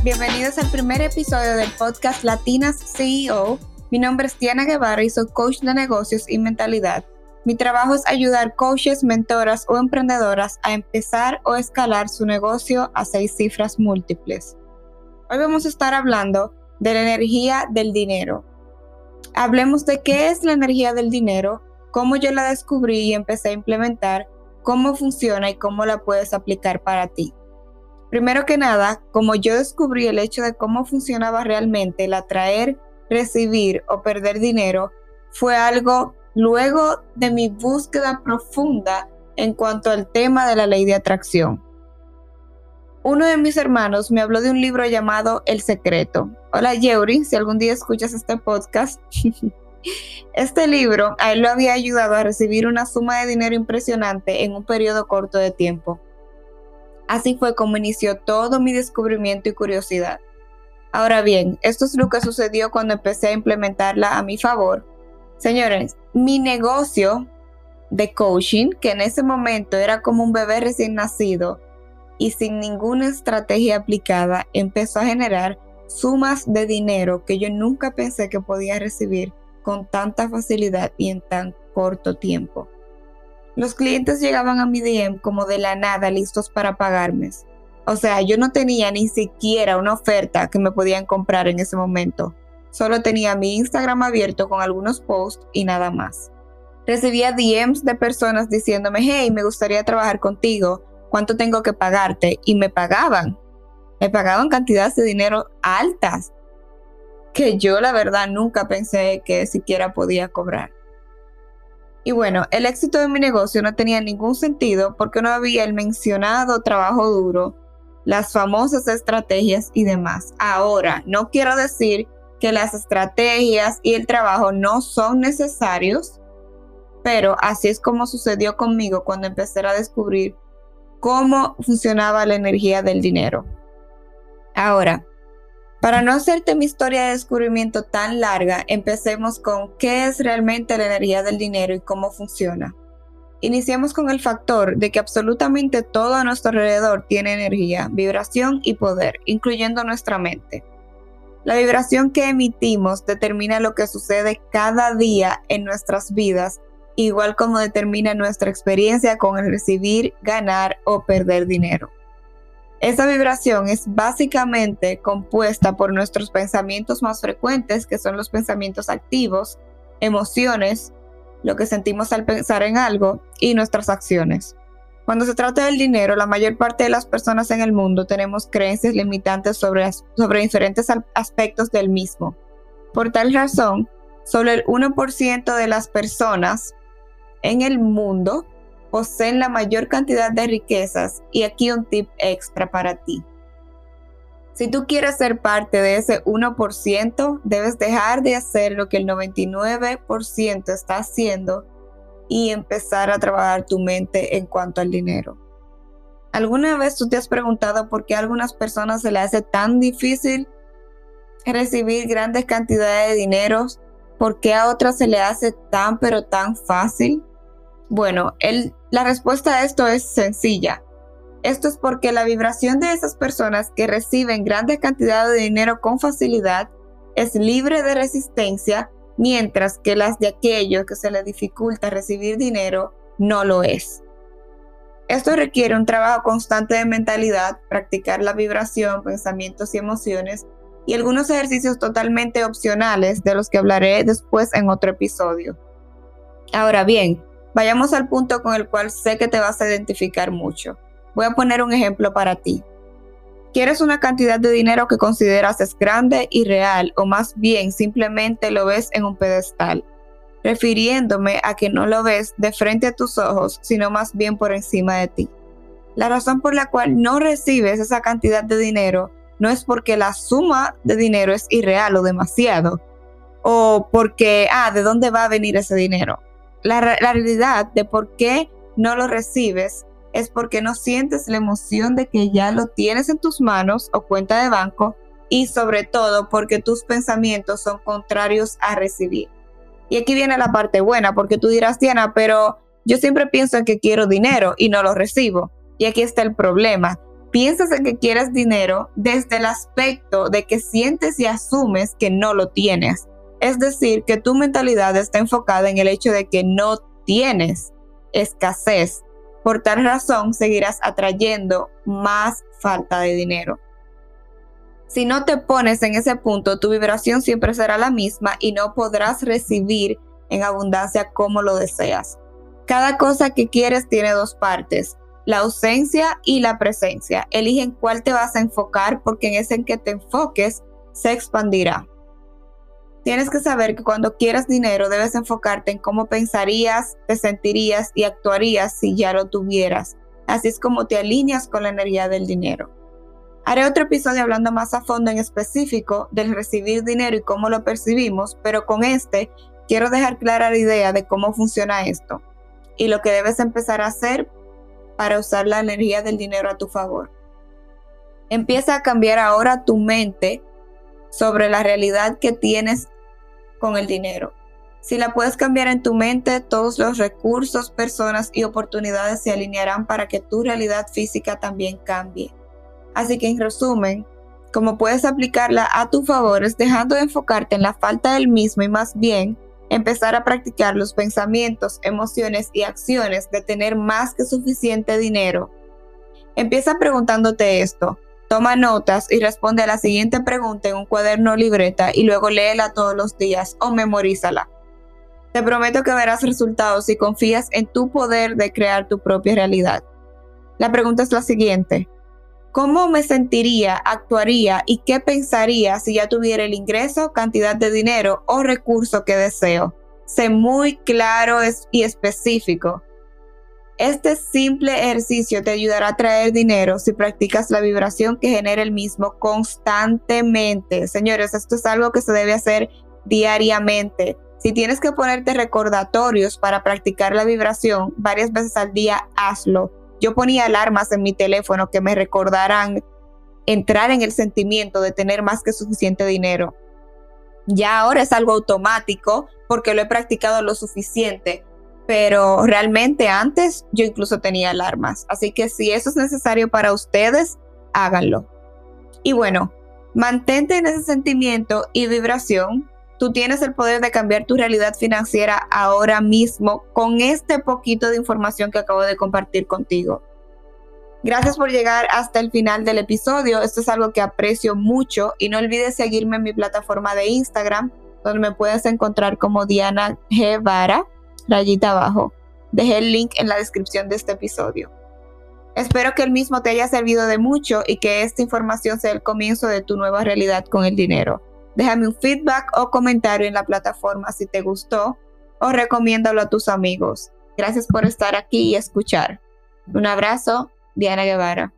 bienvenidos al primer episodio del podcast Latinas CEO. Mi nombre es Tiana Guevara y soy coach de negocios y mentalidad. Mi trabajo es ayudar coaches, mentoras o emprendedoras a empezar o escalar su negocio a seis cifras múltiples. Hoy vamos a estar hablando de la energía del dinero. Hablemos de qué es la energía del dinero, cómo yo la descubrí y empecé a implementar, cómo funciona y cómo la puedes aplicar para ti. Primero que nada, como yo descubrí el hecho de cómo funcionaba realmente el atraer, recibir o perder dinero, fue algo luego de mi búsqueda profunda en cuanto al tema de la ley de atracción. Uno de mis hermanos me habló de un libro llamado El Secreto. Hola Yeuri, si algún día escuchas este podcast. este libro a él lo había ayudado a recibir una suma de dinero impresionante en un periodo corto de tiempo. Así fue como inició todo mi descubrimiento y curiosidad. Ahora bien, esto es lo que sucedió cuando empecé a implementarla a mi favor. Señores, mi negocio de coaching, que en ese momento era como un bebé recién nacido y sin ninguna estrategia aplicada, empezó a generar sumas de dinero que yo nunca pensé que podía recibir con tanta facilidad y en tan corto tiempo. Los clientes llegaban a mi DM como de la nada listos para pagarme. O sea, yo no tenía ni siquiera una oferta que me podían comprar en ese momento. Solo tenía mi Instagram abierto con algunos posts y nada más. Recibía DMs de personas diciéndome, hey, me gustaría trabajar contigo, ¿cuánto tengo que pagarte? Y me pagaban. Me pagaban cantidades de dinero altas que yo la verdad nunca pensé que siquiera podía cobrar. Y bueno, el éxito de mi negocio no tenía ningún sentido porque no había el mencionado trabajo duro, las famosas estrategias y demás. Ahora, no quiero decir que las estrategias y el trabajo no son necesarios, pero así es como sucedió conmigo cuando empecé a descubrir cómo funcionaba la energía del dinero. Ahora, para no hacerte mi historia de descubrimiento tan larga, empecemos con qué es realmente la energía del dinero y cómo funciona. Iniciemos con el factor de que absolutamente todo a nuestro alrededor tiene energía, vibración y poder, incluyendo nuestra mente. La vibración que emitimos determina lo que sucede cada día en nuestras vidas, igual como determina nuestra experiencia con el recibir, ganar o perder dinero. Esa vibración es básicamente compuesta por nuestros pensamientos más frecuentes, que son los pensamientos activos, emociones, lo que sentimos al pensar en algo y nuestras acciones. Cuando se trata del dinero, la mayor parte de las personas en el mundo tenemos creencias limitantes sobre, sobre diferentes aspectos del mismo. Por tal razón, solo el 1% de las personas en el mundo poseen la mayor cantidad de riquezas y aquí un tip extra para ti. Si tú quieres ser parte de ese 1%, debes dejar de hacer lo que el 99% está haciendo y empezar a trabajar tu mente en cuanto al dinero. ¿Alguna vez tú te has preguntado por qué a algunas personas se les hace tan difícil recibir grandes cantidades de dinero? ¿Por qué a otras se le hace tan pero tan fácil? Bueno, la respuesta a esto es sencilla. Esto es porque la vibración de esas personas que reciben grandes cantidades de dinero con facilidad es libre de resistencia, mientras que las de aquellos que se les dificulta recibir dinero no lo es. Esto requiere un trabajo constante de mentalidad, practicar la vibración, pensamientos y emociones, y algunos ejercicios totalmente opcionales de los que hablaré después en otro episodio. Ahora bien, Vayamos al punto con el cual sé que te vas a identificar mucho. Voy a poner un ejemplo para ti. ¿Quieres una cantidad de dinero que consideras es grande y real o más bien simplemente lo ves en un pedestal? Refiriéndome a que no lo ves de frente a tus ojos, sino más bien por encima de ti. La razón por la cual no recibes esa cantidad de dinero no es porque la suma de dinero es irreal o demasiado, o porque, ah, ¿de dónde va a venir ese dinero? La, realidad de por qué no lo recibes es porque no sientes la emoción de que ya lo tienes en tus manos o cuenta de banco y sobre todo porque tus pensamientos son contrarios a recibir. Y aquí viene la parte buena, porque tú dirás, Diana, pero yo siempre pienso en que quiero dinero y no lo recibo. Y aquí está el problema. piensas en que quieres dinero desde el aspecto de que sientes y asumes que no lo tienes. Es decir, que tu mentalidad está enfocada en el hecho de que no tienes escasez. Por tal razón, seguirás atrayendo más falta de dinero. Si no te pones en ese punto, tu vibración siempre será la misma y no podrás recibir en abundancia como lo deseas. Cada cosa que quieres tiene dos partes, la ausencia y la presencia. Elige en cuál te vas a enfocar porque en ese en que te enfoques se expandirá. Tienes que saber que cuando quieras dinero debes enfocarte en cómo pensarías, te sentirías y actuarías si ya lo tuvieras. Así es como te alineas con la energía del dinero. Haré otro episodio hablando más a fondo en específico del recibir dinero y cómo lo percibimos, pero con este quiero dejar clara la idea de cómo funciona esto y lo que debes empezar a hacer para usar la energía del dinero a tu favor. Empieza a cambiar ahora tu mente sobre la realidad que tienes con el dinero. Si la puedes cambiar en tu mente, todos los recursos, personas y oportunidades se alinearán para que tu realidad física también cambie. Así que en resumen, como puedes aplicarla a tu favor es dejando de enfocarte en la falta del mismo y más bien empezar a practicar los pensamientos, emociones y acciones de tener más que suficiente dinero. Empieza preguntándote esto, toma notas y responde a la siguiente pregunta en un cuaderno o libreta y luego léela todos los días o memorízala. Te prometo que verás resultados si confías en tu poder de crear tu propia realidad. La pregunta es la siguiente. ¿Cómo me sentiría, actuaría y qué pensaría si ya tuviera el ingreso, cantidad de dinero o recurso que deseo? Sé muy claro y específico. Este simple ejercicio te ayudará a traer dinero si practicas la vibración que genera el mismo constantemente. Señores, esto es algo que se debe hacer diariamente. Si tienes que ponerte recordatorios para practicar la vibración varias veces al día, hazlo yo ponía alarmas en mi teléfono que me recordaran entrar en el sentimiento de tener más que suficiente dinero. Ya ahora es algo automático porque lo he practicado lo suficiente, pero realmente antes yo incluso tenía alarmas. Así que si eso es necesario para ustedes, háganlo. Y bueno, mantente en ese sentimiento y vibración Tú tienes el poder de cambiar tu realidad financiera ahora mismo con este poquito de información que acabo de compartir contigo. Gracias por llegar hasta el final del episodio. Esto es algo que aprecio mucho y no olvides seguirme en mi plataforma de Instagram, donde me puedes encontrar como Diana G. Vara, rayita abajo. Dejé el link en la descripción de este episodio. Espero que el mismo te haya servido de mucho y que esta información sea el comienzo de tu nueva realidad con el dinero. Déjame un feedback o comentario en la plataforma si te gustó o recomiéndalo a tus amigos. Gracias por estar aquí y escuchar. Un abrazo, Diana Guevara.